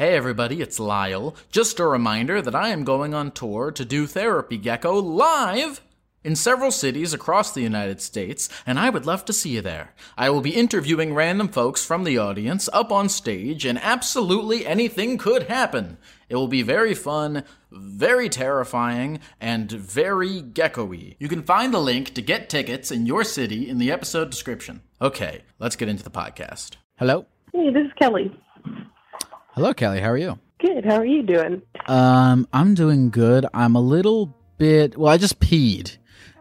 Hey everybody, it's Lyle. Just a reminder that I am going on tour to do Therapy Gecko live in several cities across the United States, and I would love to see you there. I will be interviewing random folks from the audience up on stage, and absolutely anything could happen. It will be very fun, very terrifying, and very gecko-y. You can find the link to get tickets in your city in the episode description. Okay, let's get into the podcast. Hello. Hey, this is Kelly. Hello, Kelly. How are you? Good. How are you doing? Um, I'm doing good. I'm a little bit. Well, I just peed,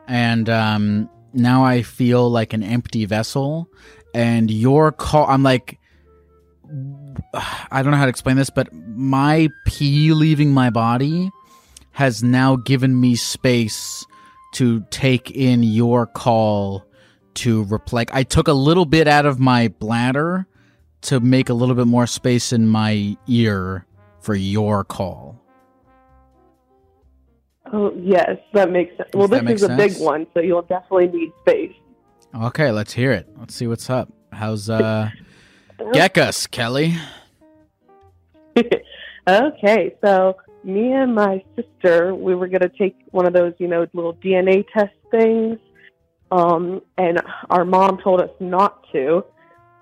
and um, now I feel like an empty vessel. And your call, I'm like, I don't know how to explain this, but my pee leaving my body has now given me space to take in your call to reply. I took a little bit out of my bladder to make a little bit more space in my ear for your call. Oh, yes, that makes sense. Well, Does that this is a big one, so you'll definitely need space. Okay, let's hear it. Let's see what's up. How's uh Kelly? okay, so me and my sister, we were going to take one of those, you know, little DNA test things, um, and our mom told us not to.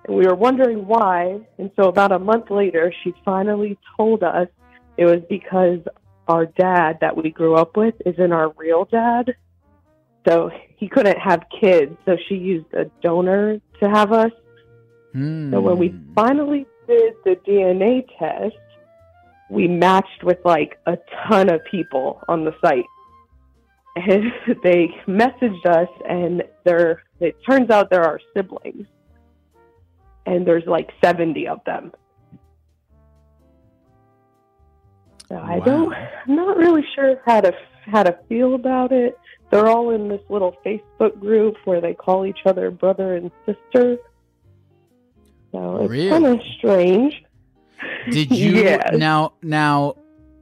We were wondering why. And so about a month later, she finally told us it was because our dad that we grew up with isn't our real dad. So he couldn't have kids, so she used a donor to have us. Hmm. So when we finally did the DNA test, we matched with like a ton of people on the site. And they messaged us, and they're, it turns out there are our siblings. And there's like 70 of them. So I don't, I'm not really sure how to how to feel about it. They're all in this little Facebook group where they call each other brother and sister. So it's Really? kind of strange. Did you Yes. now now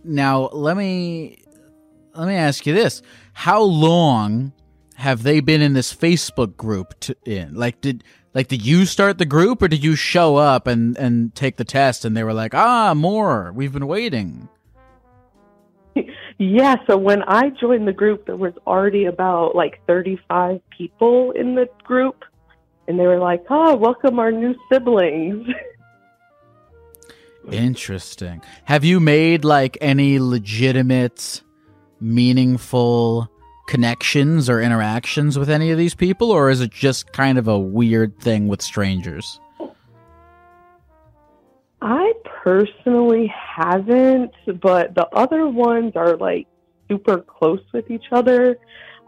now let me let me ask you this. How long have they been in this Facebook group to, in? Like did like did you start the group or did you show up and and take the test and they were like, "Ah, more. We've been waiting." Yeah, so when I joined the group, there was already about like 35 people in the group, and they were like, "Oh, welcome our new siblings." Interesting. Have you made like any legitimate meaningful connections or interactions with any of these people or is it just kind of a weird thing with strangers? I personally haven't, but the other ones are like super close with each other.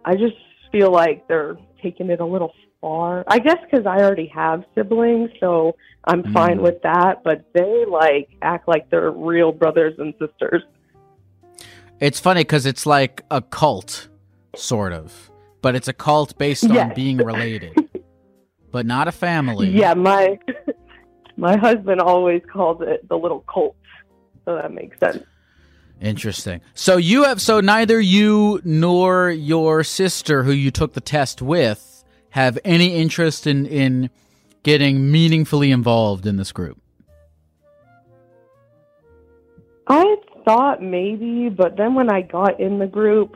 I just feel like they're taking it a little far. I guess because I already have siblings, so I'm fine Mm. with that. But they like act like they're real brothers and sisters. It's funny because it's like a cult, sort of, but it's a cult based on Yes. being related, but not a family. Yeah, my my husband always calls it the little cult, so that makes sense. Interesting. So you have so neither you nor your sister, who you took the test with, have any interest in in getting meaningfully involved in this group. I thought maybe, but then when I got in the group,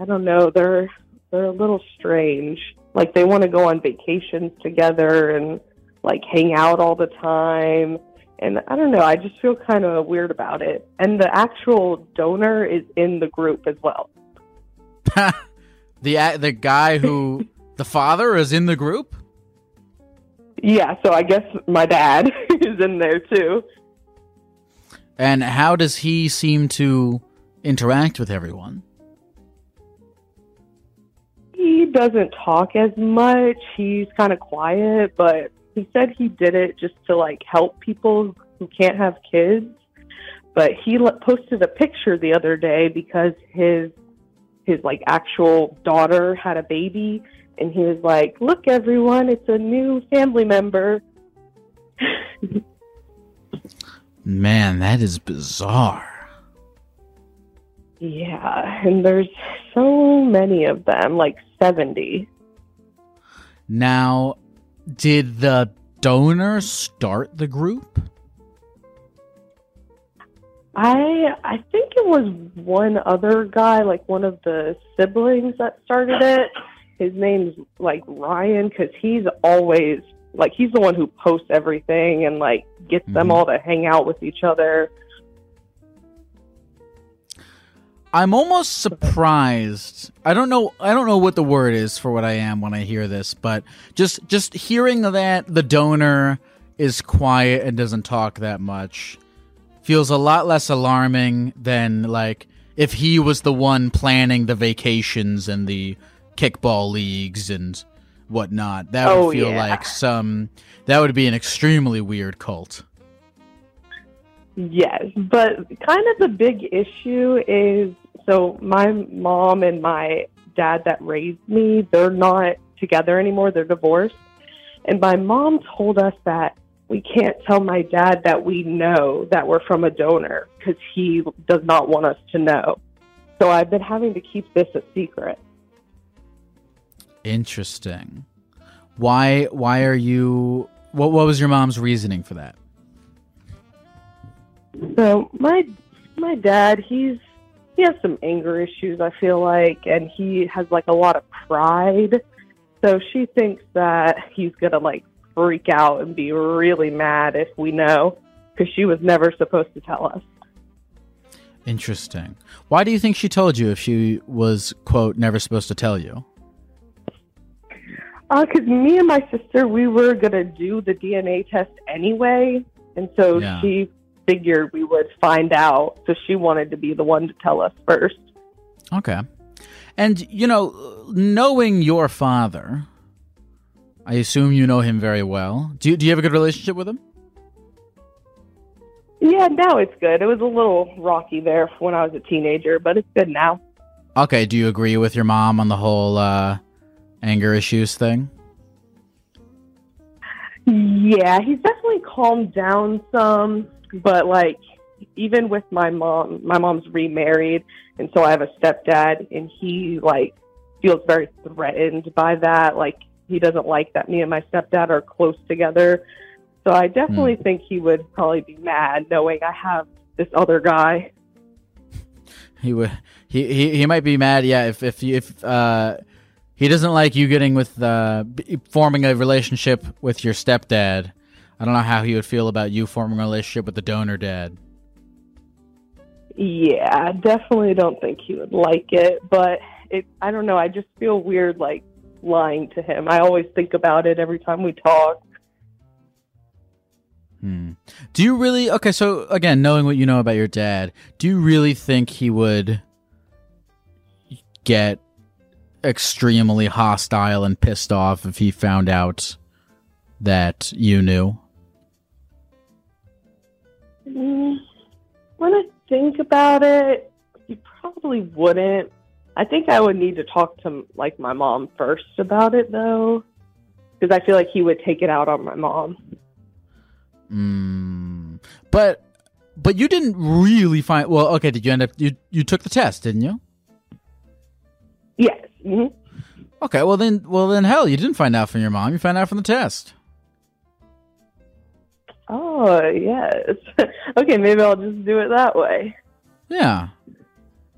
I don't know, they're they're a little strange. Like they want to go on vacations together and like hang out all the time. And I don't know, I just feel kind of weird about it. And the actual donor is in the group as well. the the guy who the father is in the group. Yeah, so I guess my dad is in there too. And how does he seem to interact with everyone? He doesn't talk as much. He's kind of quiet, but he said he did it just to like help people who can't have kids. But he posted a picture the other day because his his like actual daughter had a baby and he was like, "Look everyone, it's a new family member." Man, that is bizarre. Yeah, and there's so many of them, like 70. Now, did the donor start the group? I I think it was one other guy, like one of the siblings that started it. His name's like Ryan cuz he's always like he's the one who posts everything and like gets them Mhm. all to hang out with each other. I'm almost surprised. I don't know I don't know what the word is for what I am when I hear this, but just just hearing that the donor is quiet and doesn't talk that much feels a lot less alarming than like if he was the one planning the vacations and the kickball leagues and whatnot. That would Oh, feel yeah. like some that would be an extremely weird cult. Yes, but kind of the big issue is so my mom and my dad that raised me, they're not together anymore, they're divorced. And my mom told us that we can't tell my dad that we know that we're from a donor because he does not want us to know. So I've been having to keep this a secret. Interesting. Why why are you what what was your mom's reasoning for that? So my my dad, he's he has some anger issues, I feel like, and he has like a lot of pride. So she thinks that he's gonna like freak out and be really mad if we know, because she was never supposed to tell us. Interesting. Why do you think she told you if she was quote never supposed to tell you? Because me and my sister, we were gonna do the DNA test anyway, and so Yeah. she figured we would find out. So she wanted to be the one to tell us first. Okay. And you know, knowing your father, I assume you know him very well. Do you, do you have a good relationship with him? Yeah, now it's good. It was a little rocky there when I was a teenager, but it's good now. Okay, do you agree with your mom on the whole uh anger issues thing? Yeah, he's definitely calmed down some, but like even with my mom, my mom's remarried, and so I have a stepdad, and he like feels very threatened by that. Like he doesn't like that me and my stepdad are close together. So I definitely think he would probably be mad knowing I have this other guy. He would. He, he he might be mad. Yeah, if if if uh, he doesn't like you getting with uh, forming a relationship with your stepdad. I don't know how he would feel about you forming a relationship with the donor dad. Yeah, I definitely don't think he would like it, but it I don't know, I just feel weird like lying to him. I always think about it every time we talk. Hmm. Do you really? Okay, so again, knowing what you know about your dad, do you really think he would get extremely hostile and pissed off if he found out that you knew? Mm, when I think about it, he probably wouldn't. I think I would need to talk to like my mom first about it though, because I feel like he would take it out on my mom. Mm. But but you didn't really find. Well, okay. Did you end up? You you took the test, didn't you? Yes. Hmm Okay. Well then, well then, hell, you didn't find out from your mom. You found out from the test. Oh yes. okay, maybe I'll just do it that way. Yeah.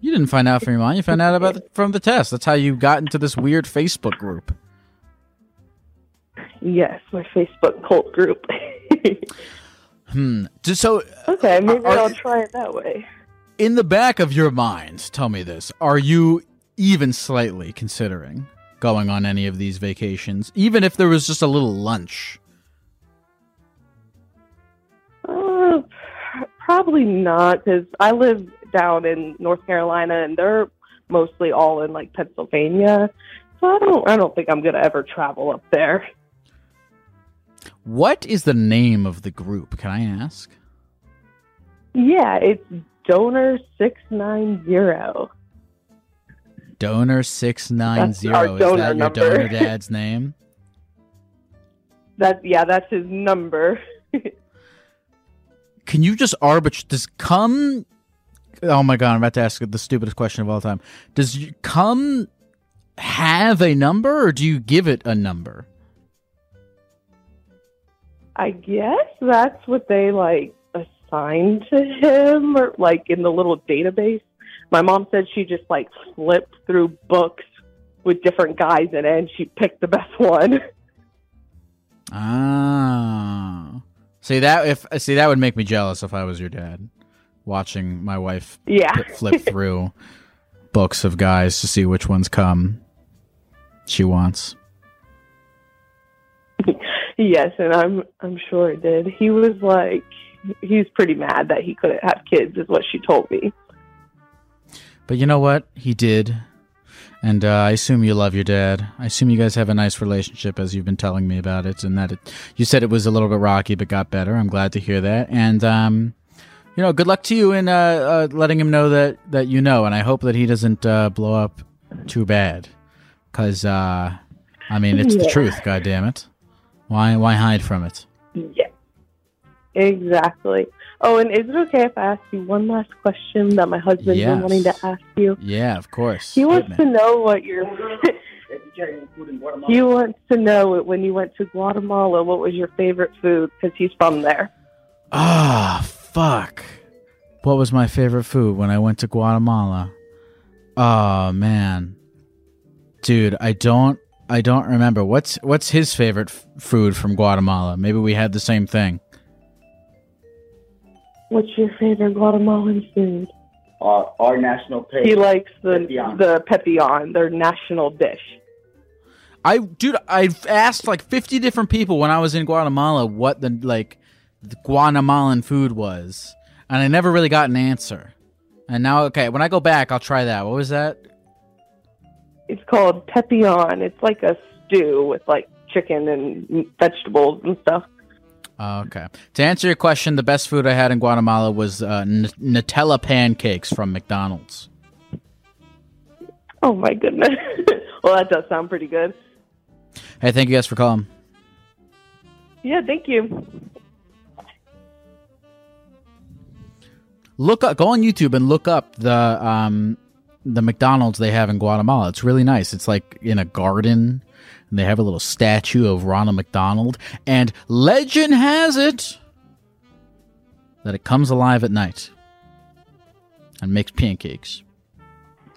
You didn't find out from your mom. You found out about the, from the test. That's how you got into this weird Facebook group. Yes, my Facebook cult group. Hmm. So Okay, maybe are- I'll try it that way. in the back of your mind, tell me this: Are you even slightly considering going on any of these vacations, even if there was just a little lunch? Uh, probably not, because I live down in North Carolina, and they're mostly all in like Pennsylvania. So I don't, I don't think I'm gonna ever travel up there. What is the name of the group? Can I ask? Yeah, it's Donor Six Nine Zero. Donor six nine zero. Is that your number. donor dad's name? That yeah, that's his number. Can you just arbitrate? Does come? Oh my god! I'm about to ask the stupidest question of all time. Does come have a number, or do you give it a number? I guess that's what they like assigned to him, or like in the little database. My mom said she just like flipped through books with different guys in it, and she picked the best one. Ah, see that if see that would make me jealous if I was your dad, watching my wife yeah, flip through books of guys to see which ones come she wants. yes, and I'm I'm sure it did. He was like, he's pretty mad that he couldn't have kids, is what she told me. But you know what? He did. And uh, I assume you love your dad. I assume you guys have a nice relationship as you've been telling me about it. And that it, you said it was a little bit rocky, but got better. I'm glad to hear that. And, um, you know, good luck to you in uh, uh, letting him know that, that you know. And I hope that he doesn't uh, blow up too bad. Because, uh, I mean, it's the truth, God damn it. Why, why hide from it? Yeah, exactly. Oh, and is it okay if I ask you one last question that my husband's Yes. been wanting to ask you? Yeah, of course. He wants me. to know what your. he wants to know when you went to Guatemala, what was your favorite food? Because he's from there. Ah, fuck. What was my favorite food when I went to Guatemala? Oh man. Dude, I don't I don't remember. What's what's his favorite f- food from Guatemala? Maybe we had the same thing. What's your favorite Guatemalan food? Our, our national pay. He likes the Pepián. the pepián, their national dish. I dude, I've asked like 50 different people when I was in Guatemala what the like the Guatemalan food was, and I never really got an answer. And now okay, when I go back, I'll try that. What was that? It's called pepián. It's like a stew with like chicken and vegetables and stuff. Oh, okay. To answer your question, the best food I had in Guatemala was uh, N- Nutella pancakes from McDonald's. Oh my goodness. well, that does sound pretty good. Hey, thank you guys for calling. Yeah, thank you. Look up, go on YouTube and look up the um the McDonald's they have in Guatemala. It's really nice. It's like in a garden, and they have a little statue of Ronald McDonald. And legend has it that it comes alive at night and makes pancakes.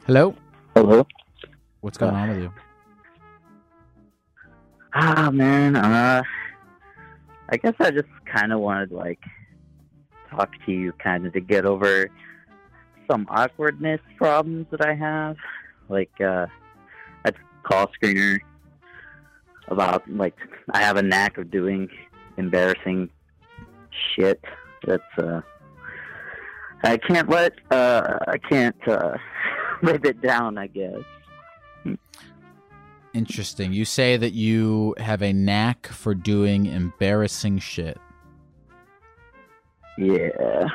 Hello, Hello. what's going on with you? Ah, man. Uh, I guess I just kind of wanted like, talk to you kind of to get over some awkwardness problems that I have. Like, uh, I call screener about, like, I have a knack of doing embarrassing shit that's, uh, I can't let, uh, I can't, uh, live it down, I guess. Interesting. You say that you have a knack for doing embarrassing shit. Yeah.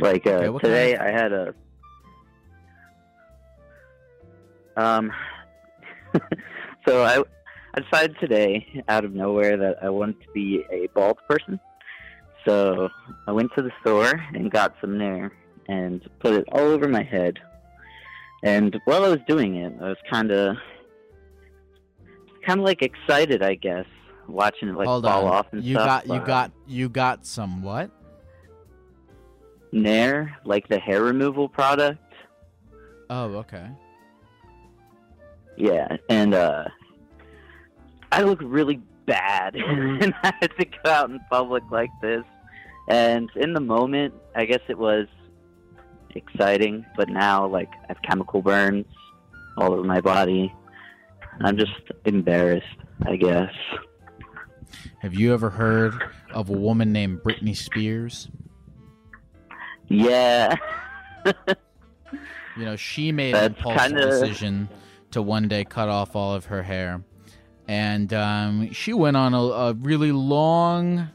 Like uh, Okay, today, I had a um. so I I decided today, out of nowhere, that I wanted to be a bald person. So I went to the store and got some Nair and put it all over my head. And while I was doing it, I was kind of kind of like excited, I guess, watching it like Hold fall on. off and you stuff. got you got you got some what? Nair, like the hair removal product. Oh, okay. Yeah, and uh I look really bad and I had to go out in public like this And in the moment, I guess it was exciting, but now like I have chemical burns all over my body. I'm just embarrassed, I guess. Have you ever heard of a woman named Britney Spears? Yeah. You know, she made an That's impulsive kinda- decision to one day cut off all of her hair. And um, she went on a, a really long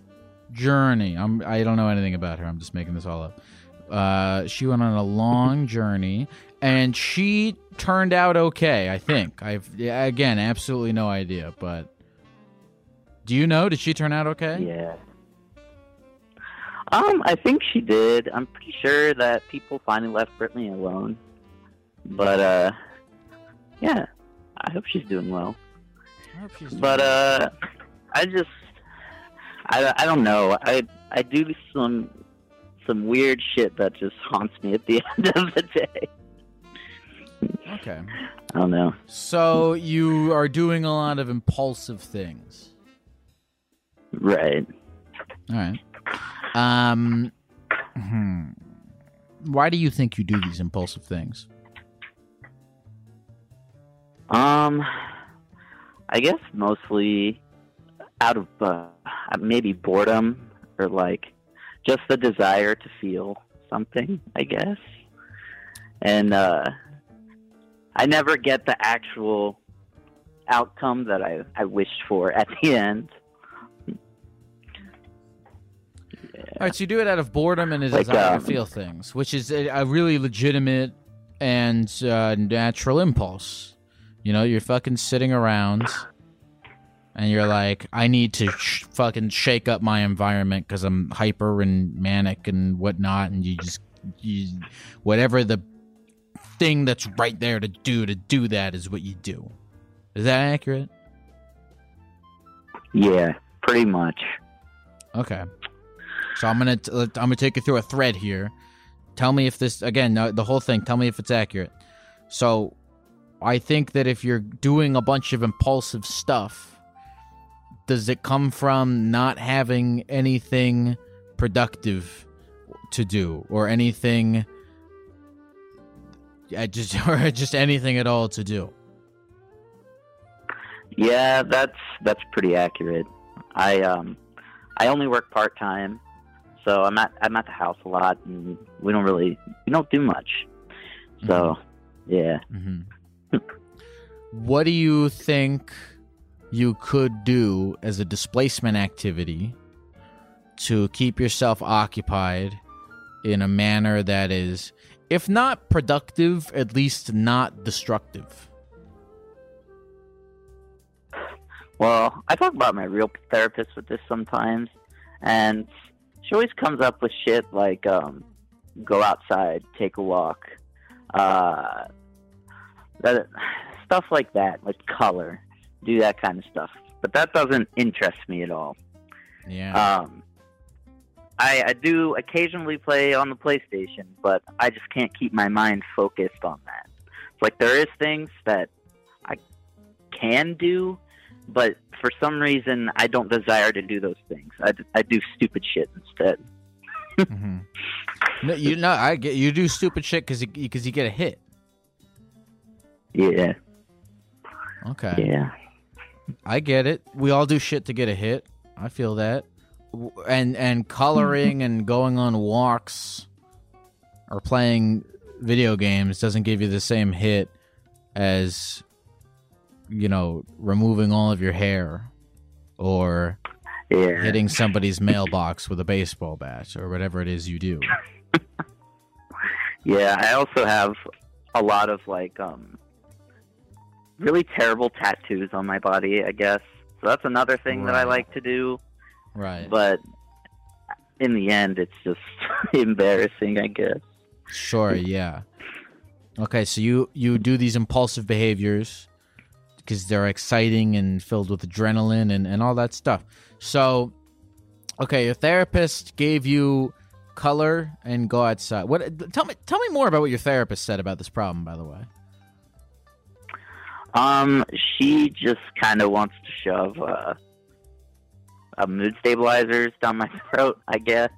journey. I'm, I don't know anything about her. I'm just making this all up. Uh, she went on a long journey, and she turned out okay. I think. I've again absolutely no idea, but do you know? Did she turn out okay? Yeah. Um, I think she did. I'm pretty sure that people finally left Britney alone. But uh yeah. I hope she's doing well. But uh I just I, I don't know. I I do some some weird shit that just haunts me at the end of the day. okay. I don't know. So you are doing a lot of impulsive things. Right. All right. Um, hmm. why do you think you do these impulsive things? Um, I guess mostly out of uh, maybe boredom or like just the desire to feel something. I guess, and uh, I never get the actual outcome that I I wished for at the end. All right, so you do it out of boredom and a Like, desire um, to feel things, which is a, a really legitimate and uh, natural impulse. You know, you're fucking sitting around and you're like, I need to sh- fucking shake up my environment because I'm hyper and manic and whatnot, and you just, you, whatever the thing that's right there to do to do that is what you do. Is that accurate? Yeah, pretty much. Okay. So I'm gonna t- I'm gonna take you through a thread here. Tell me if this again the whole thing. Tell me if it's accurate. So I think that if you're doing a bunch of impulsive stuff, does it come from not having anything productive to do or anything? Just or just anything at all to do. Yeah, that's that's pretty accurate. I um I only work part time, so I'm at I'm at the house a lot, and we don't really we don't do much. So yeah, hmm what do you think you could do as a displacement activity to keep yourself occupied in a manner that is, if not productive, at least not destructive? well, I talk about my real therapist with this sometimes, and she always comes up with shit like um go outside, take a walk, uh, that stuff like that, like color, do that kind of stuff. But that doesn't interest me at all. Yeah. Um, I, I do occasionally play on the PlayStation, but I just can't keep my mind focused on that. It's like there is things that I can do, but for some reason I don't desire to do those things. I, I do stupid shit instead. hmm No, you know, I get you do stupid shit because you because you get a hit. Yeah, Okay. yeah, I get it. We all do shit to get a hit. I feel that. And and coloring and going on walks or playing video games doesn't give you the same hit as you know, removing all of your hair or yeah. hitting somebody's mailbox with a baseball bat or whatever it is you do. Yeah, I also have a lot of like um really terrible tattoos on my body, I guess. So that's another thing that I like to do, Right. but in the end it's just embarrassing, I guess. Sure, yeah. Okay, so you you do these impulsive behaviors because they're exciting and filled with adrenaline and, and all that stuff. So, okay, your therapist gave you color and go outside. What? Tell me tell me more about what your therapist said about this problem. By the way. Um she just kind of wants to shove uh, uh mood stabilizers down my throat, I guess.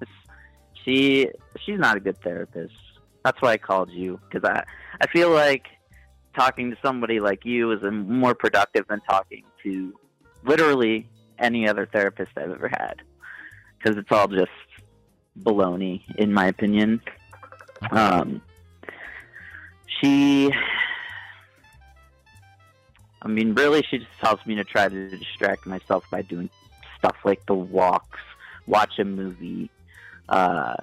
she she's not a good therapist. That's why I called you because I I feel like talking to somebody like you is more productive than talking to literally any other therapist I've ever had because it's all just baloney in my opinion. Um, she, I mean, really, she just tells me to try to distract myself by doing stuff like the walks, watch a movie. Uh,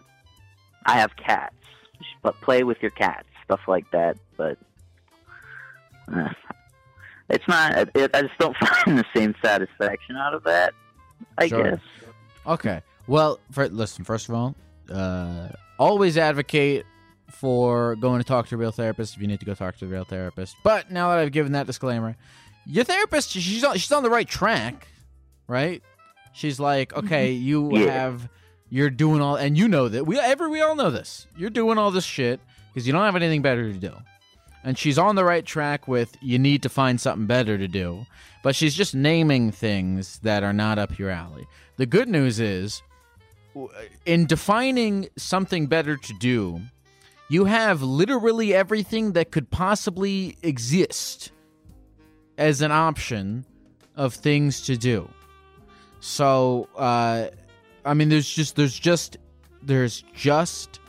I have cats, but play with your cats, stuff like that. But uh, it's not. It, I just don't find the same satisfaction out of that. I Sure. guess. Okay. Well, for, listen. First of all, uh, always advocate for going to talk to a real therapist if you need to go talk to a real therapist. But now that I've given that disclaimer, your therapist she's on she's on the right track, right? She's like, mm-hmm. okay, you Yeah. have you're doing all, and you know that we ever we all know this. You're doing all this shit because you don't have anything better to do. And she's on the right track with you need to find something better to do. But she's just naming things that are not up your alley. The good news is, in defining something better to do, you have literally everything that could possibly exist as an option of things to do. So, uh, I mean, there's just there's just there's just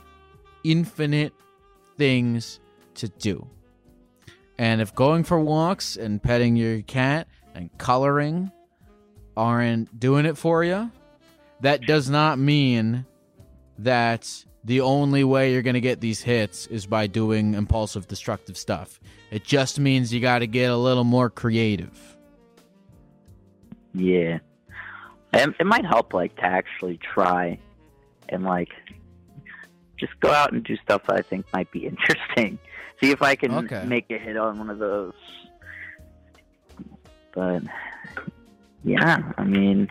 infinite things to do. And if going for walks and petting your cat and coloring aren't doing it for you, that does not mean that the only way you're going to get these hits is by doing impulsive, destructive stuff. It just means you got to get a little more creative. Yeah. And it might help, like, to actually try and, like, just go out and do stuff that I think might be interesting. See if I can Okay. make a hit on one of those. But, yeah, I mean,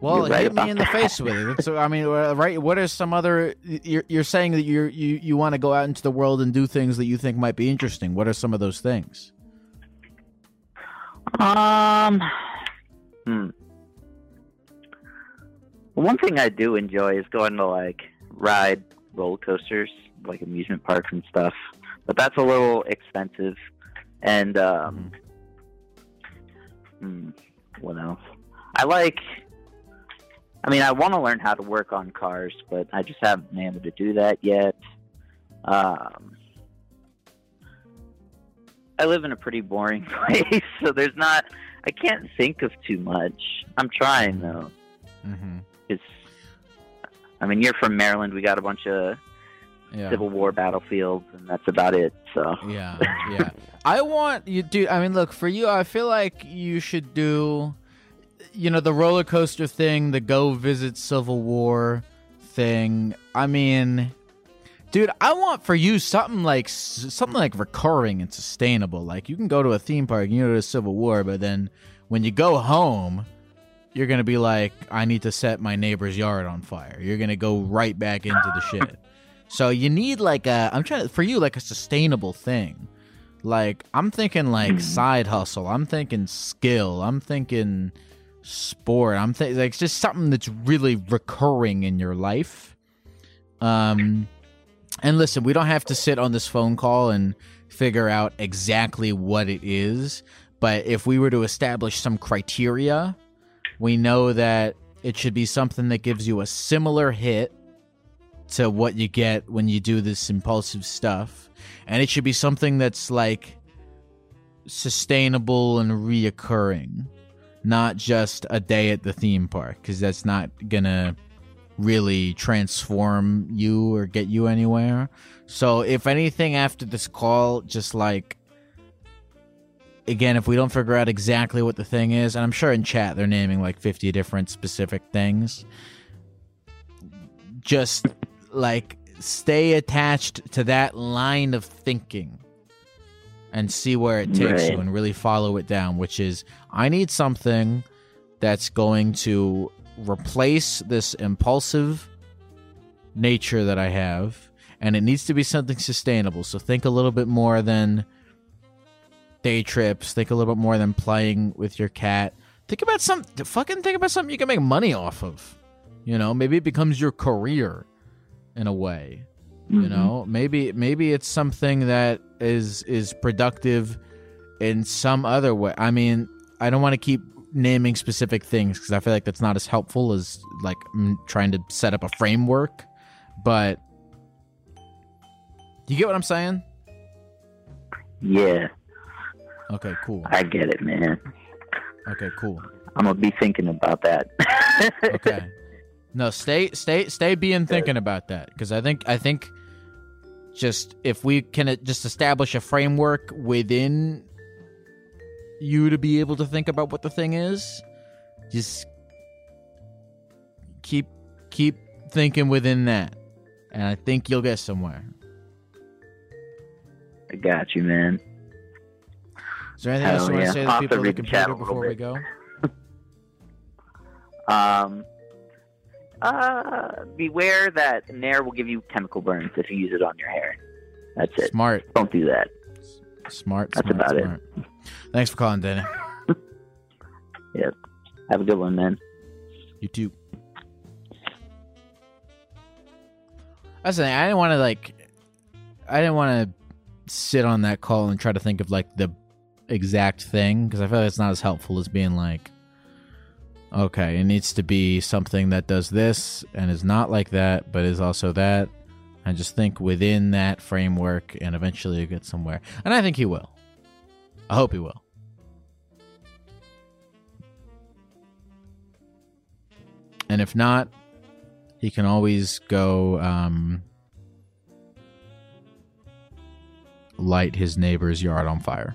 Well, You're right hit me in the face with it. So, I mean, uh, right? What are some other? You're, you're saying that you're, you you want to go out into the world and do things that you think might be interesting. What are some of those things? Um, hmm. One thing I do enjoy is going to like ride roller coasters, like amusement parks and stuff. But that's a little expensive. And um, hmm, what else? I like. I mean, I want to learn how to work on cars, but I just haven't been able to do that yet. Um, I live in a pretty boring place, so there's not. I can't think of too much. I'm trying though. Mm-hmm. It's. I mean, you're from Maryland. We got a bunch of Yeah. Civil War battlefields, and that's about it. So. Yeah, yeah. I want you, dude. I mean, look for you. I feel like you should do, you know, the roller coaster thing, the go visit Civil War thing. I mean, dude, I want for you something like something like recurring and sustainable. Like you can go to a theme park, you go to Civil War, but then when you go home, you're gonna be like, I need to set my neighbor's yard on fire. You're gonna go right back into the shit. So you need like a I'm trying to for you like a sustainable thing. Like I'm thinking like hmm. side hustle. I'm thinking skill. I'm thinking sport. I'm thinking like just something that's really recurring in your life. Um and listen, we don't have to sit on this phone call and figure out exactly what it is, but if we were to establish some criteria, we know that it should be something that gives you a similar hit to what you get when you do this impulsive stuff. And it should be something that's like sustainable and reoccurring, not just a day at the theme park, because that's not gonna really transform you or get you anywhere. So, if anything, after this call, just like again, if we don't figure out exactly what the thing is, and I'm sure in chat they're naming like 50 different specific things, just like stay attached to that line of thinking and see where it takes you and really follow it down, which is I need something that's going to replace this impulsive nature that I have, and it needs to be something sustainable. So think a little bit more than day trips. Think a little bit more than playing with your cat. Think about some fucking think about something you can make money off of. You know, maybe it becomes your career in a way. You Mhm. know, maybe maybe it's something that is is productive in some other way. I mean, I don't want to keep naming specific things because I feel like that's not as helpful as like trying to set up a framework. But you get what I'm saying? Yeah, Okay, cool. I get it, man. Okay, cool. I'm gonna be thinking about that. Okay. No, stay, stay, stay being thinking about that because I think, I think, just if we can just establish a framework within you to be able to think about what the thing is, just keep, keep thinking within that, and I think you'll get somewhere. I got you, man. Is there anything else you Hell want to say to I'll to people of the computer before we go? Um, uh, beware that Nair will give you chemical burns if you use it on your hair. That's it. Smart, Don't do that. smart, That's smart, about it. Thanks for calling, Danny. Yep. Have a good one, man. You too. That's the thing. I didn't want to like. I didn't want to sit on that call and try to think of like the exact thing because I feel like it's not as helpful as being like, okay, it needs to be something that does this and is not like that, but is also that. And just think within that framework, and eventually you get somewhere. And I think he will. I hope he will. And if not, he can always go um, light his neighbor's yard on fire.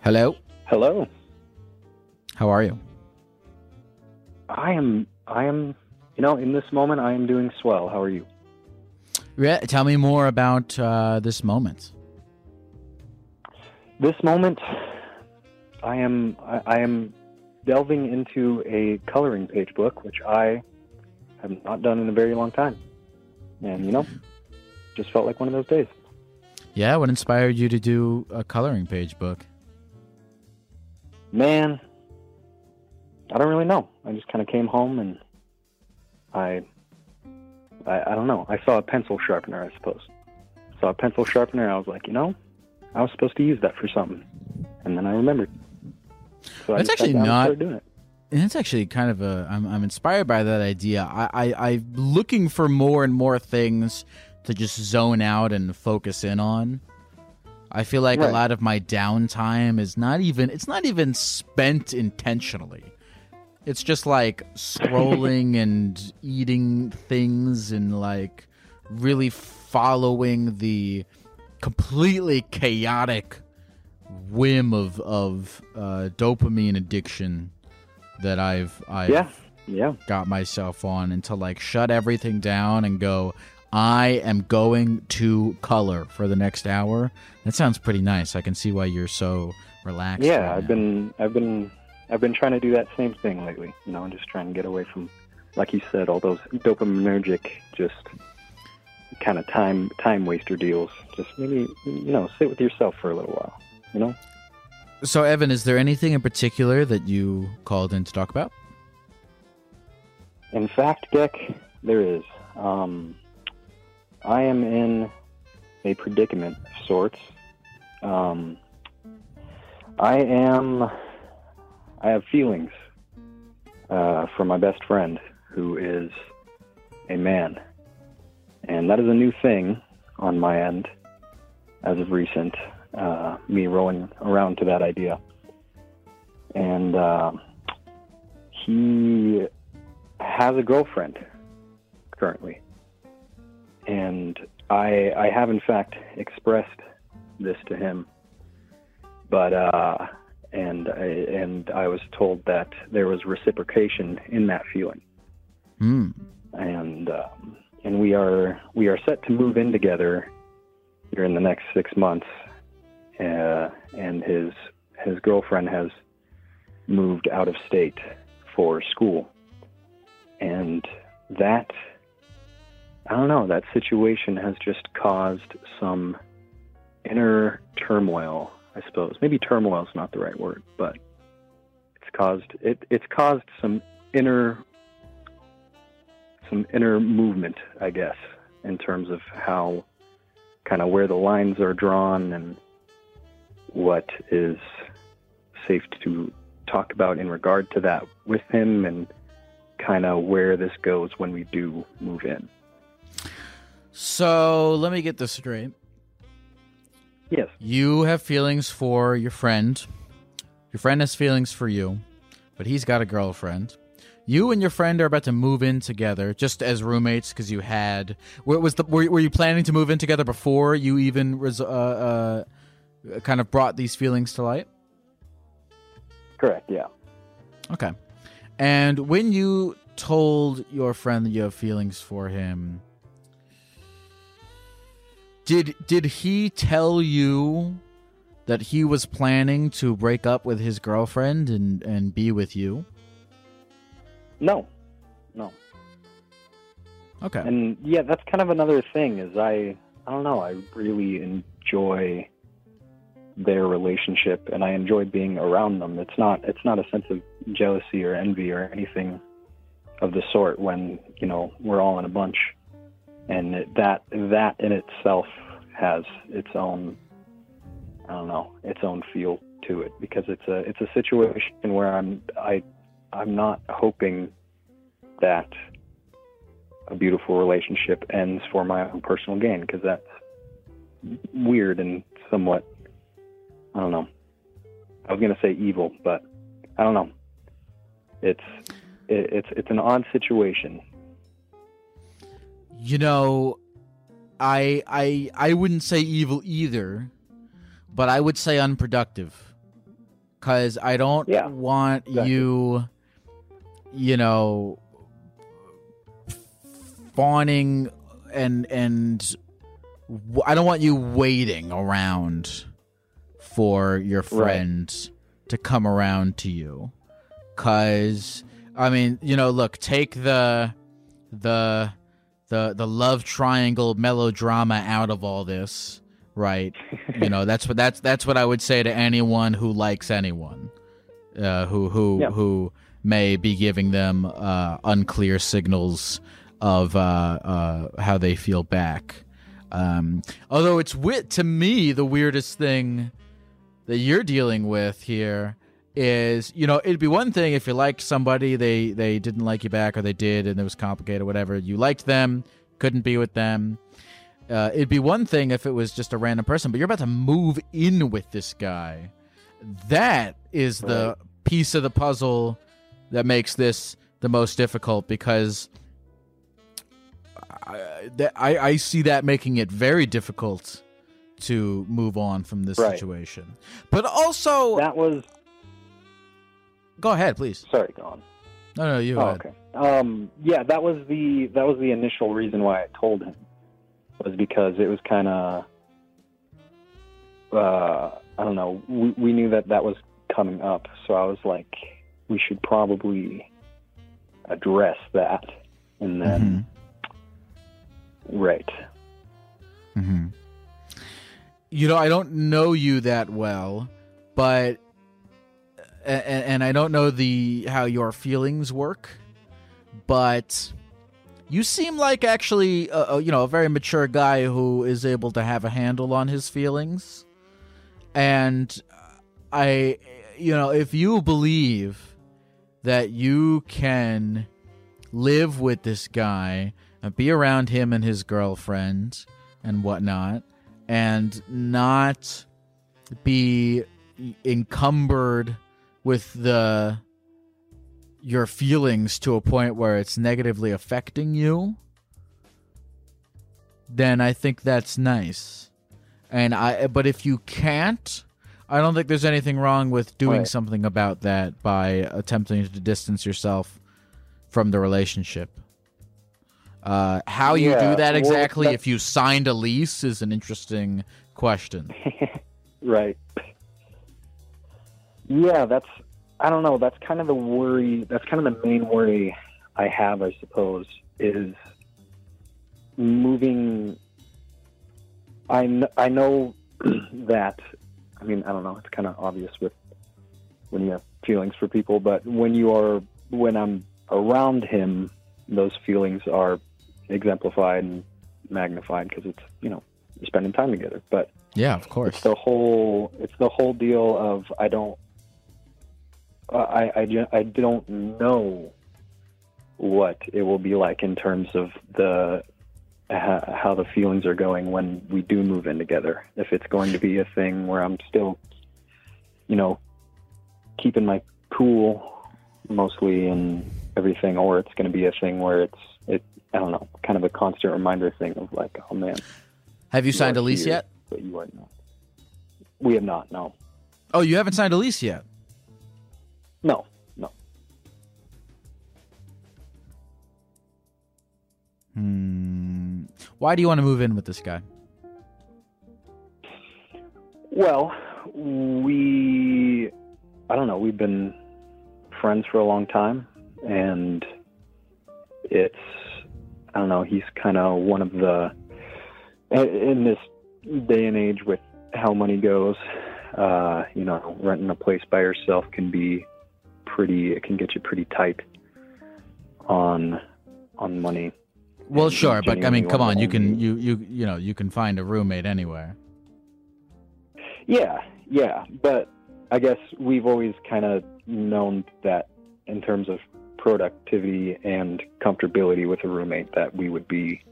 Hello, Hello. how are you? I am. I am. You know, in this moment, I am doing swell. How are you? Yeah, tell me more about uh, this moment. This moment, I am. I, I am delving into a coloring page book, which I have not done in a very long time, and you know, just felt like one of those days. Yeah, what inspired you to do a coloring page book? Man, I don't really know. I just kind of came home and I, I, I don't know. I saw a pencil sharpener, I suppose. Saw a pencil sharpener. I was like, you know, I was supposed to use that for something, and then I remembered. So That's actually not- started doing it. And it's actually kind of a. I'm, I'm inspired by that idea. I, I, I'm looking for more and more things to just zone out and focus in on. I feel like a lot of my downtime is not even. It's not even spent intentionally. It's just like scrolling and eating things and like really following the completely chaotic whim of of uh, dopamine addiction that I've I've Yeah, yeah. got myself on and to like shut everything down and go I am going to color for the next hour. That sounds pretty nice. I can see why you're so relaxed. Yeah, right I've now. been, I've been, I've been trying to do that same thing lately. You know, I'm just trying to get away from, like you said, all those dopaminergic, just kind of time, time waster deals. Just maybe, you know, sit with yourself for a little while. You know. So Evan, is there anything in particular that you called in to talk about? In fact, Dick, there is. Um, I am in a predicament of sorts. Um, I am. I have feelings uh, for my best friend, who is a man, and that is a new thing on my end as of recent. Uh, me rolling around to that idea, and uh, he has a girlfriend currently. And I I have in fact expressed this to him. But uh and I, and I was told that there was reciprocation in that feeling, Hmm. and um, and we are we are set to move in together here in the next six months, uh, and his his girlfriend has moved out of state for school, and that I don't know that situation has just caused some inner turmoil. I suppose maybe turmoil is not the right word, but it's caused it it's caused some inner some inner movement, I guess, in terms of how kind of where the lines are drawn and what is safe to talk about in regard to that with him and kind of where this goes when we do move in. So let me get this straight. Yes. You have feelings for your friend. Your friend has feelings for you, but he's got a girlfriend. You and your friend are about to move in together, just as roommates, because you had. Where was the? Were, were you planning to move in together before you even res, uh, uh, kind of brought these feelings to light? Correct, yeah. Okay. And when you told your friend that you have feelings for him, did did he tell you that he was planning to break up with his girlfriend and and be with you? No. No. Okay. And yeah, that's kind of another thing is I I don't know, I really enjoy their relationship and I enjoy being around them. It's not it's not a sense of jealousy or envy or anything of the sort when, you know, we're all in a bunch. And that that in itself has its own I don't know, its own feel to it because it's a it's a situation where I'm I I'm not hoping that a beautiful relationship ends for my own personal gain because that's weird and somewhat I don't know. I was gonna say evil, but I don't know. It's it, it's it's an odd situation. You know, I I I wouldn't say evil either, but I would say unproductive. Cuz I don't Yeah, want exactly. you you know fawning and and I don't want you waiting around for your friend to come around to you cuz I mean, you know, look, take the the the the love triangle melodrama out of all this, right? you know, that's what that's that's what I would say to anyone who likes anyone, uh, who who Yeah. who may be giving them uh, unclear signals of uh, uh, how they feel back. Um, although it's wit to me, the weirdest thing that you're dealing with here is you know it'd be one thing if you liked somebody they they didn't like you back or they did and it was complicated or whatever you liked them couldn't be with them. Uh, it'd be one thing if it was just a random person but you're about to move in with this guy. That is the piece of the puzzle that makes this the most difficult because I, I, I see that making it very difficult to move on from this Right. situation. But also That was Go ahead, please. sorry, go on. No, no, you. Oh, ahead. okay. Um, yeah, that was the that was the initial reason why I told him was because it was kind of uh, I don't know. We, we knew that that was coming up, so I was like, we should probably address that, and then right. Mm-hmm. You know, I don't know you that well, but and, and I don't know the how your feelings work, but you seem like actually, uh, uh, you know, a very mature guy who is able to have a handle on his feelings, and I, you know, if you believe that you can live with this guy and be around him and his girlfriend and whatnot and not be encumbered with the your feelings to a point where it's negatively affecting you then i think that's nice and i but if you can't I don't think there's anything wrong with doing Right. something about that by attempting to distance yourself from the relationship. Uh, how you Yeah, do that exactly, that- if you signed a lease, is an interesting question. Right. Yeah, that's I don't know, that's kind of the worry, that's kind of the main worry I have, I suppose, is moving I kn- I know that I mean, I don't know, it's kind of obvious with when you have feelings for people, but when you are when I'm around him, those feelings are exemplified and magnified because it's, you know, you're spending time together. But Yeah, of course. it's the whole it's the whole deal of I don't uh, I I, I don't know what it will be like in terms of the how the feelings are going when we do move in together. If it's going to be a thing where I'm still, you know, keeping my cool mostly and everything, or it's going to be a thing where it's it I don't know, kind of a constant reminder thing of like, oh man, Have you signed a lease here, yet? But you are not. We have not. No. Oh, you haven't signed a lease yet. No. No. Hmm. Why do you want to move in with this guy? Well, we, I don't know, we've been friends for a long time, and it's, I don't know, he's kind of one of the, in this day and age with how money goes, uh, you know, renting a place by yourself can be pretty, it can get you pretty tight on, on money. Well, And sure, but I mean, come on, you can you you you know you can find a roommate anywhere. Yeah, yeah, but I guess we've always kind of known that in terms of productivity and comfortability with a roommate that we would be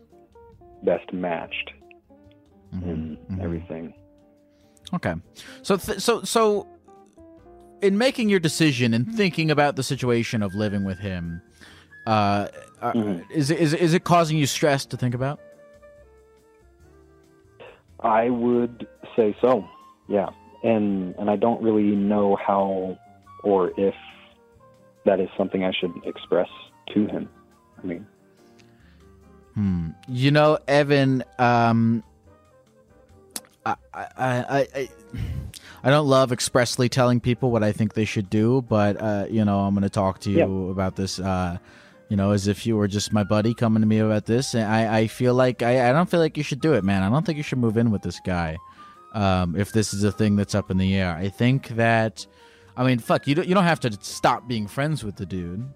best matched in Mhm. everything. Okay, so th- so so, in making your decision and thinking about the situation of living with him, uh, uh, Mhm. is it- is is it causing you stress to think about? I would say so. Yeah. And and I don't really know how or if that is something I should express to him. I mean, Hmm. You know, Evan, um, I, I, I, I, I don't love expressly telling people what I think they should do, but uh, you know, I'm going to talk to you about this. Uh, you know, as if you were just my buddy coming to me about this. And I, I feel like I, I don't feel like you should do it, man. I don't think you should move in with this guy. Um, if this is a thing that's up in the air, I think that, I mean, fuck, you don't, you don't have to stop being friends with the dude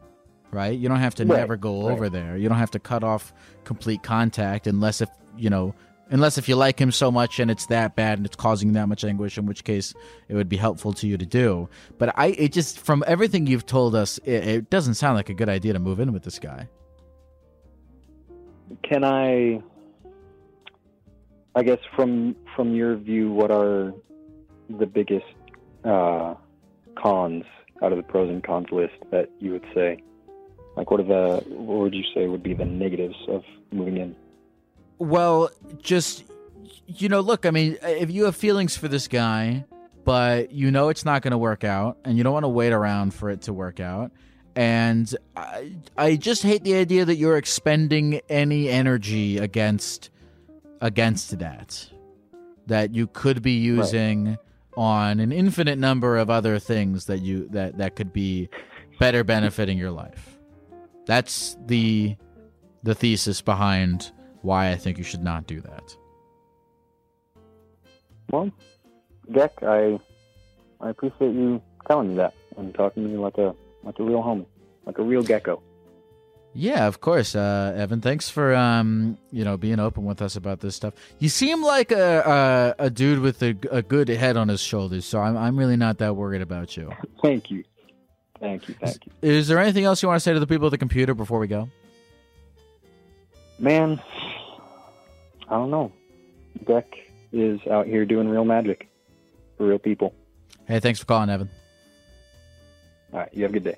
right? You don't have to Right, never go right. over there. You don't have to cut off complete contact unless if you know unless if you like him so much and it's that bad and it's causing that much anguish in which case it would be helpful to you to do but i it just from everything you've told us it, it doesn't sound like a good idea to move in with this guy can I I guess from from your view what are the biggest uh, cons out of the pros and cons list that you would say? Like what are the what would you say would be the negatives of moving in? Well just you know look i mean if you have feelings for this guy but you know it's not going to work out and you don't want to wait around for it to work out and I, I just hate the idea that you're expending any energy against against that. That you could be using on an infinite number of other things that you that that could be better benefiting your life. That's the the thesis behind why I think you should not do that. Well, Geck, I I appreciate you telling me that and talking to me like a like a real homie, like a real gecko. Yeah, of course, uh, Evan. Thanks for um, you know being open with us about this stuff. You seem like a a, a dude with a, a good head on his shoulders, so I'm I'm really not that worried about you. Thank you. Thank you, thank you. Is there anything else you want to say to the people at the computer before we go? Man, I don't know. Geck is out here doing real magic for real people. Hey, thanks for calling, Evan. All right, you have a good day.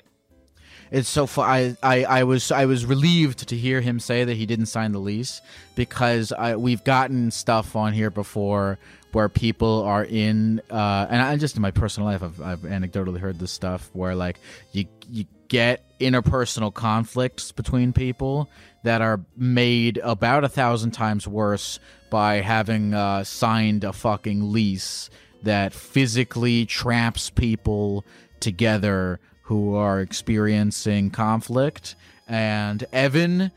It's so fu- I, I I was I was relieved to hear him say that he didn't sign the lease because I, we've gotten stuff on here before where people are in uh, and I just in my personal life I've, I've anecdotally heard this stuff where like you you get interpersonal conflicts between people that are made about a thousand times worse by having uh, signed a fucking lease that physically traps people together who are experiencing conflict and Evan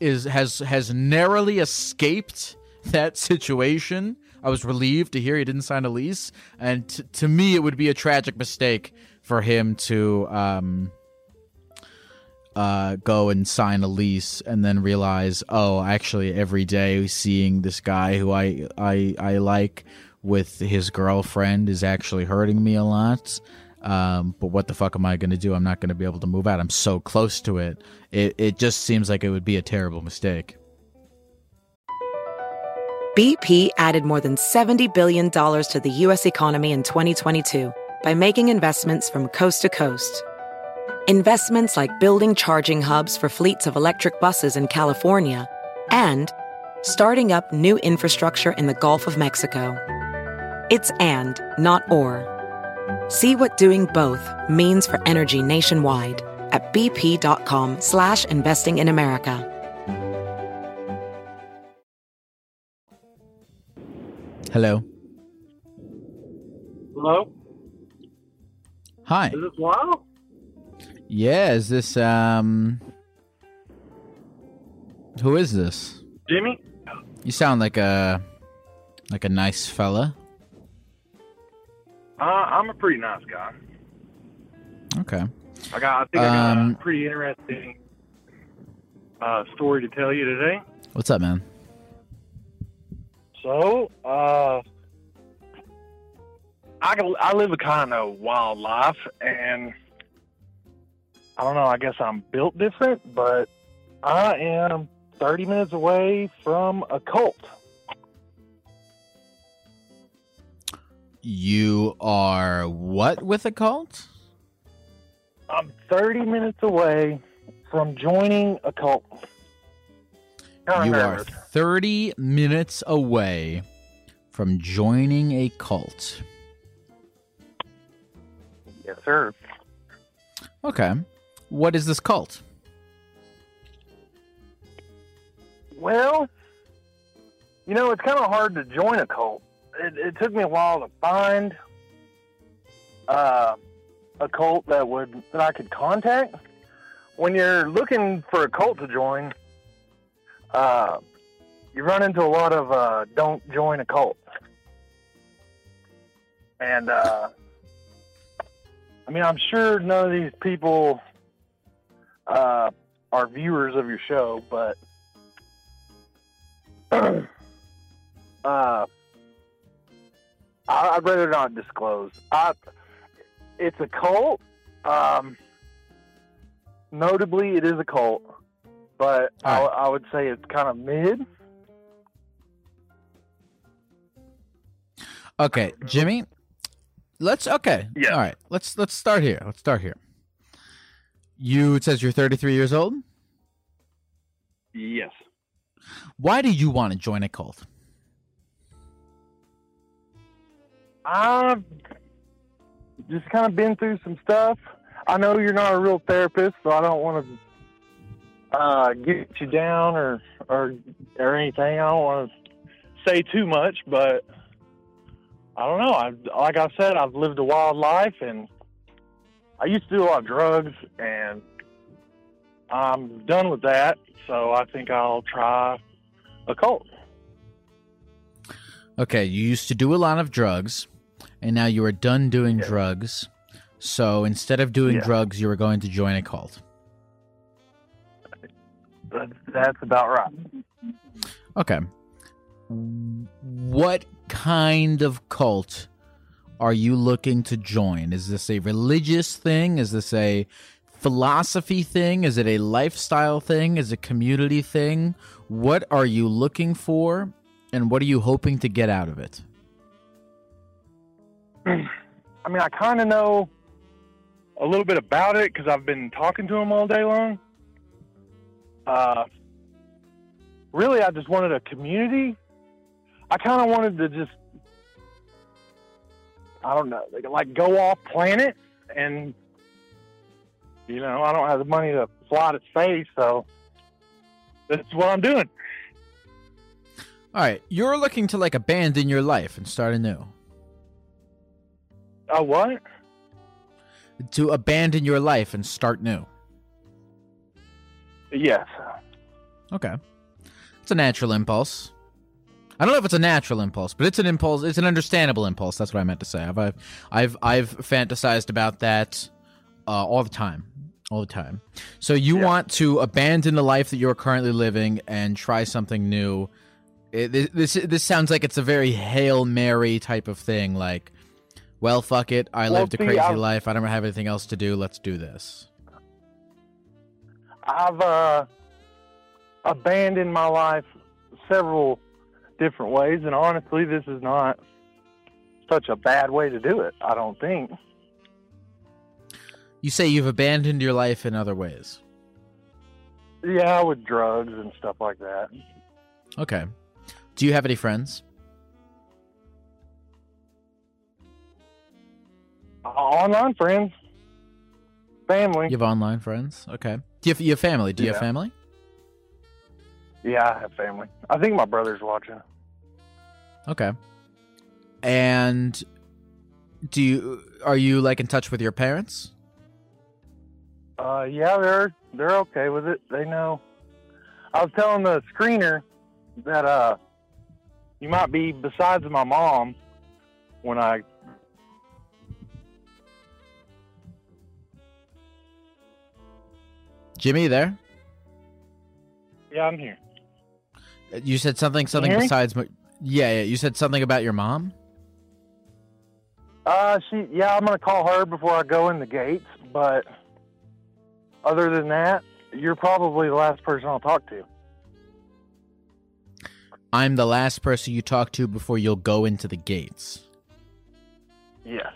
is has has narrowly escaped that situation. I was relieved to hear he didn't sign a lease and t- to me it would be a tragic mistake for him to um uh, go and sign a lease and then realize, oh, actually, every day seeing this guy who I I I like with his girlfriend is actually hurting me a lot. Um, but what the fuck am I going to do? I'm not going to be able to move out. I'm so close to it. It it just seems like it would be a terrible mistake. BP added more than $70 billion to the U.S. economy in 2022 by making investments from coast to coast. Investments like building charging hubs for fleets of electric buses in California and starting up new infrastructure in the Gulf of Mexico. It's and, not or. See what doing both means for energy nationwide at bp.com slash investing in America. Hello. Hello? Hi. Is this Lyle? Yeah, is this um Who is this? Jimmy? You sound like a like a nice fella. Uh, I'm a pretty nice guy. Okay. I got, I think I got Um, a pretty interesting uh, story to tell you today. What's up, man? So, uh, I, I live a kind of wild life, and I don't know, I guess I'm built different, but I am 30 minutes away from a cult. You are what with a cult? I'm 30 minutes away from joining a cult. Kinda You are 30 minutes away from joining a cult. Yes, sir. Okay. What is this cult? Well, you know, it's kind of hard to join a cult. It, it took me a while to find uh, a cult that would that I could contact. When you're looking for a cult to join, uh, you run into a lot of uh, "don't join a cult," and uh, I mean, I'm sure none of these people uh, are viewers of your show, but uh, I, I'd rather not disclose. I, it's a cult. Um, notably, it is a cult, but I, I would say it's kind of mid. Okay, Jimmy. Let's okay. Yeah. All right. Let's let's start here. Let's start here. You it says you're 33 years old. Yes. Why do you want to join a cult? I've just kind of been through some stuff. I know you're not a real therapist, so I don't want to uh, get you down or or or anything. I don't want to say too much, but I don't know. I like I said, I've lived a wild life, and I used to do a lot of drugs, and I'm done with that. So I think I'll try a cult. Okay, you used to do a lot of drugs, and now you are done doing Yeah. drugs. So instead of doing Yeah. drugs, you are going to join a cult. That- That's about right. Okay. What kind of cult are you looking to join? Is this a religious thing? Is this a philosophy thing? Is it a lifestyle thing? Is it a community thing? What are you looking for? And what are you hoping to get out of it? I mean, I kind of know a little bit about it because I've been talking to him all day long. Uh, really, I just wanted a community. I kind of wanted to just, I don't know, like, like go off planet, and you know, I don't have the money to fly to space, so that's what I'm doing. All right, you're looking to like abandon your life and start anew. Uh, what? To abandon your life and start new. Yes. Okay. It's a natural impulse. I don't know if it's a natural impulse, but it's an impulse. It's an understandable impulse. That's what I meant to say. I've I've I've, I've fantasized about that uh, all the time, all the time. So you Yeah. want to abandon the life that you're currently living and try something new. It, this- this sounds like it's a very hail mary type of thing. Like, well, fuck it. I Well, lived a crazy I'm- life. I don't have anything else to do. Let's do this. I've uh, abandoned my life several different ways, and honestly, this is not such a bad way to do it. I don't think. You say you've abandoned your life in other ways. Yeah, with drugs and stuff like that. Okay. Do you have any friends? Online friends, family. You have online friends? Okay. Do you have, you have family? Do you have Yeah. family? Yeah, I have family. I think my brother's watching. Okay. And do you are you like in touch with your parents? Uh, yeah, they're they're okay with it. They know. I was telling the screener that uh, you might be besides my mom when I. Jimmy there? Yeah, I'm here. You said something something besides my, Yeah, yeah, you said something about your mom? Uh, she. Yeah, I'm gonna call her before I go in the gates. But other than that, you're probably the last person I'll talk to. I'm the last person you talk to before you'll go into the gates. Yes.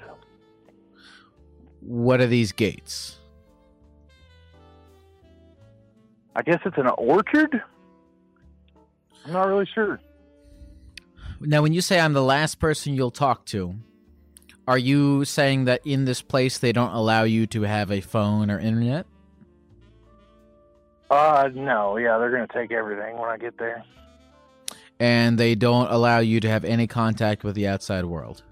What are these gates? I guess it's an orchard. I'm not really sure. Now, when you say I'm the last person you'll talk to, are you saying that in this place they don't allow you to have a phone or internet? Uh, no. Yeah, they're gonna take everything when I get there. And they don't allow you to have any contact with the outside world?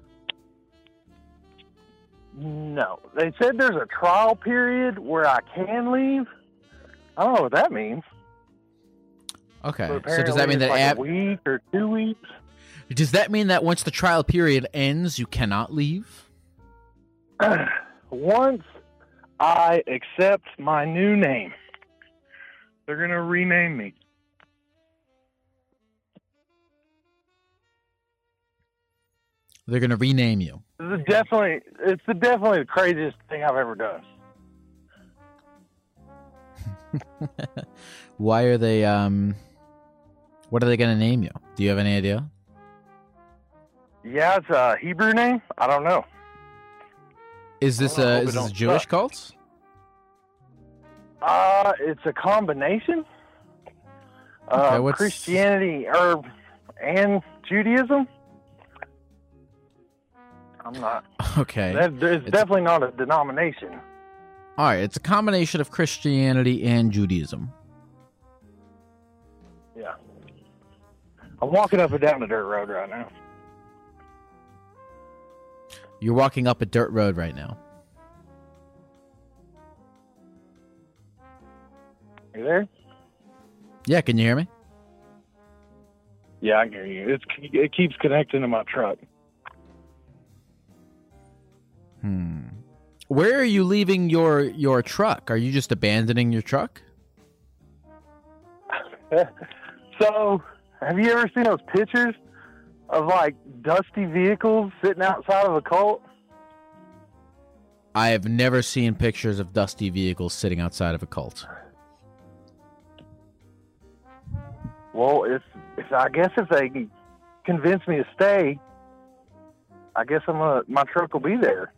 No, they said there's a trial period where I can leave. I don't know what that means. Okay. So does that mean that it's ab- a week or two weeks? does that mean that once the trial period ends, you cannot leave? Once I accept my new name, they're gonna rename me. They're going to rename you. This is definitely it's the definitely the craziest thing I've ever done. Why are they um what are they going to name you? Do you have any idea? Yeah, it's a Hebrew name. I don't know. Is this a is this a Jewish suck. cult? Uh, it's a combination Okay, of what's- Christianity or and Judaism. I'm not. Okay. That, there's It's- definitely not a denomination. All right, it's a combination of Christianity and Judaism. Yeah. I'm walking up and down the dirt road right now. You're walking up a dirt road right now. You there? Yeah, can you hear me? Yeah, I can hear you. It's it keeps connecting to my truck. Hmm. Where are you leaving your your truck? Are you just abandoning your truck? so, have you ever seen those pictures of like dusty vehicles sitting outside of a cult? I have never seen pictures of dusty vehicles sitting outside of a cult. Well, if if I guess if they convince me to stay, I guess I'm gonna my truck will be there.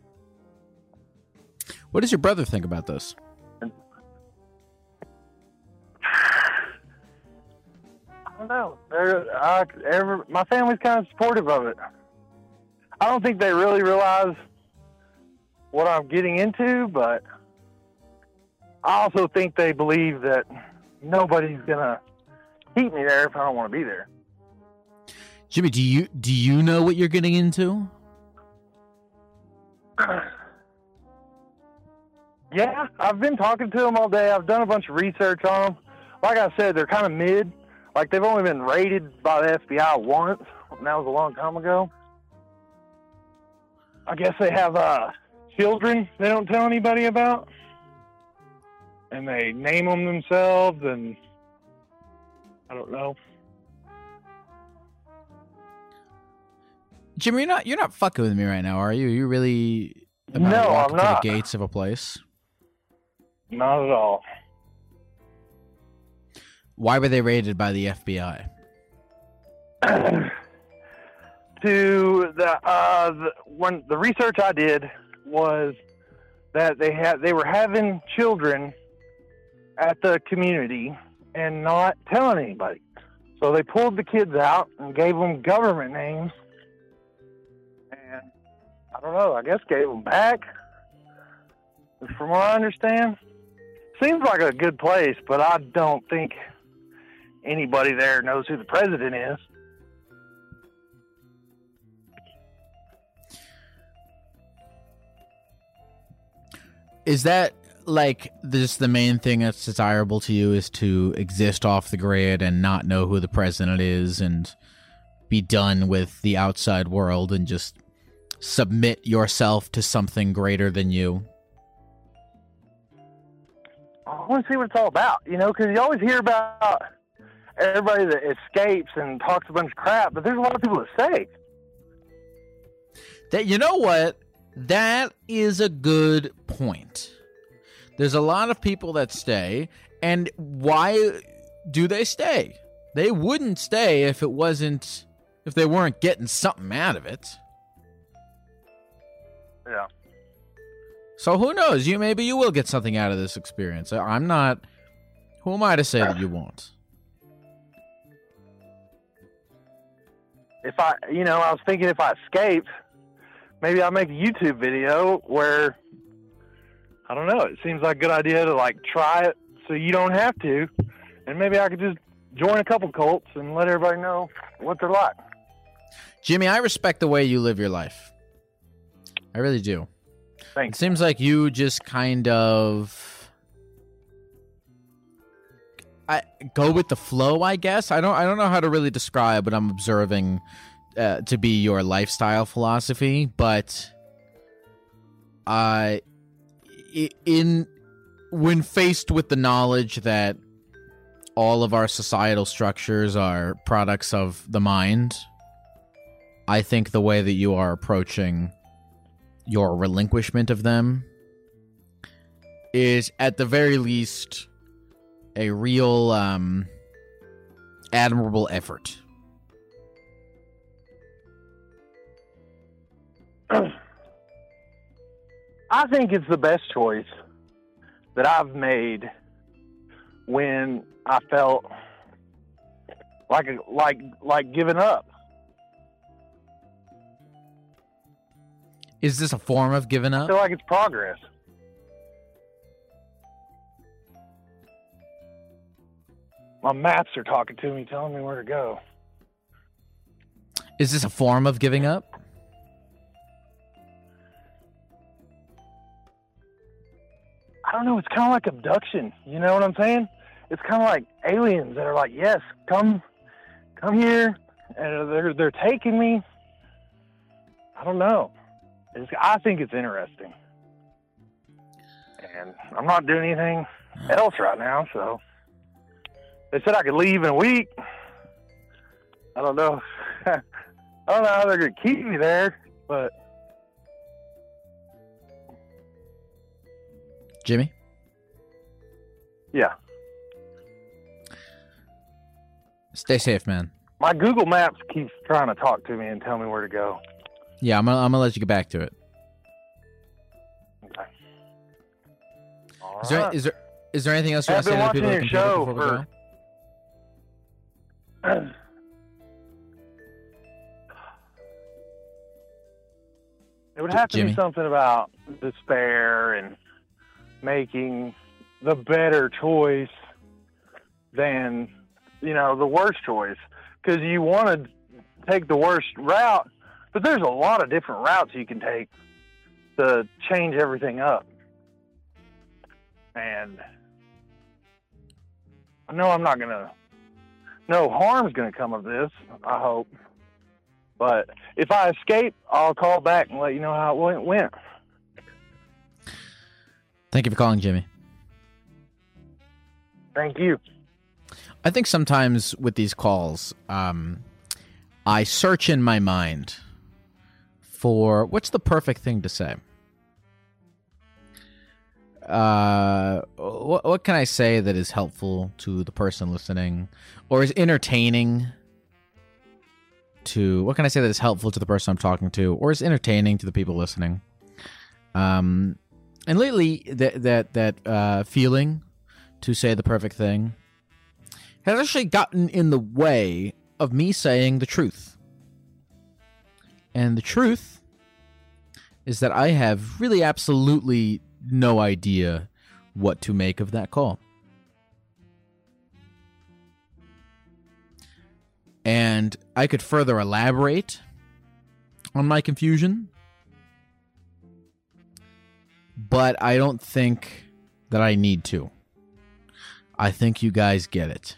What does your brother think about this? I don't know. I, every, my family's kind of supportive of it. I don't think they really realize what I'm getting into, but I also think they believe that nobody's gonna keep me there if I don't want to be there. Jimmy, do you do you know what you're getting into? yeah, I've been talking to them all day. I've done a bunch of research on them. Like I said, they're kind of mid. Like they've only been raided by the FBI once, and that was a long time ago. I guess they have uh, children they don't tell anybody about, and they name them themselves, and I don't know. Jimmy, you're not you're not fucking with me right now, are you? You really about No, I'm to not. the gates of a place? Not at all. Why were they raided by the FBI? to the uh the, when the research I did was that they had they were having children at the community and not telling anybody. So they pulled the kids out and gave them government names and I don't know, I guess gave them back. From what I understand, seems like a good place, but I don't think anybody there knows who the president is. Is that like this the main thing that's desirable to you is to exist off the grid and not know who the president is and be done with the outside world and just submit yourself to something greater than you? I want to see what it's all about, you know, because you always hear about everybody that escapes and talks a bunch of crap, but there's a lot of people that stay. That you know what? That is a good point. There's a lot of people that stay, and why do they stay? They wouldn't stay if it wasn't if they weren't getting something out of it. Yeah. So who knows? You maybe you will get something out of this experience. I'm not. Who am I to say that you won't? If I, you know, I was thinking if I escape, maybe I'll make a YouTube video where, I don't know, it seems like a good idea to like try it so you don't have to. And maybe I could just join a couple cults and let everybody know what they're like. Jimmy, I respect the way you live your life. I really do. It seems like you just kind of I go with the flow, I guess. I don't I don't know how to really describe what I'm observing uh, to be your lifestyle philosophy, but I i in when faced with the knowledge that all of our societal structures are products of the mind, I think the way that you are approaching your relinquishment of them is at the very least a real um admirable effort. I think it's the best choice that I've made when I felt like like like giving up. Is this a form of giving up? I up? feel like it's progress. My maps are talking to me, telling me where to go. Is this a form of giving up? I don't know. It's kind of like abduction. You know what I'm saying? It's kind of like aliens that are like, "Yes, come, come here," and they're they're taking me. I don't know. It's, I think it's interesting, and I'm not doing anything else right now. So they said I could leave in a week. I don't know. I don't know how they're gonna keep me there, but Jimmy? yeah. Stay safe, man. My Google Maps keeps trying to talk to me and tell me where to go. Yeah, I'm gonna, I'm gonna let you get back to it. Okay. Is there, is there is there anything else you want to say to the people that watching can your show before? It would have to Jimmy? be something about despair and making the better choice than, you know, the worst choice. Because you want to take the worst route, but there's a lot of different routes you can take to change everything up. And I know I'm not going to, no harm's going to come of this, I hope. But if I escape, I'll call back and let you know how it went. Thank you for calling, Jimmy. Thank you. I think sometimes with these calls, um, I search in my mind for what's the perfect thing to say. Uh, what, what can I say that is helpful to the person listening, or is entertaining? To what can I say that is helpful to the person I'm talking to, or is entertaining to the people listening? Um, and lately, that that that uh, feeling to say the perfect thing has actually gotten in the way of me saying the truth. And the truth is that I have really absolutely no idea what to make of that call. And I could further elaborate on my confusion, but I don't think that I need to. I think you guys get it.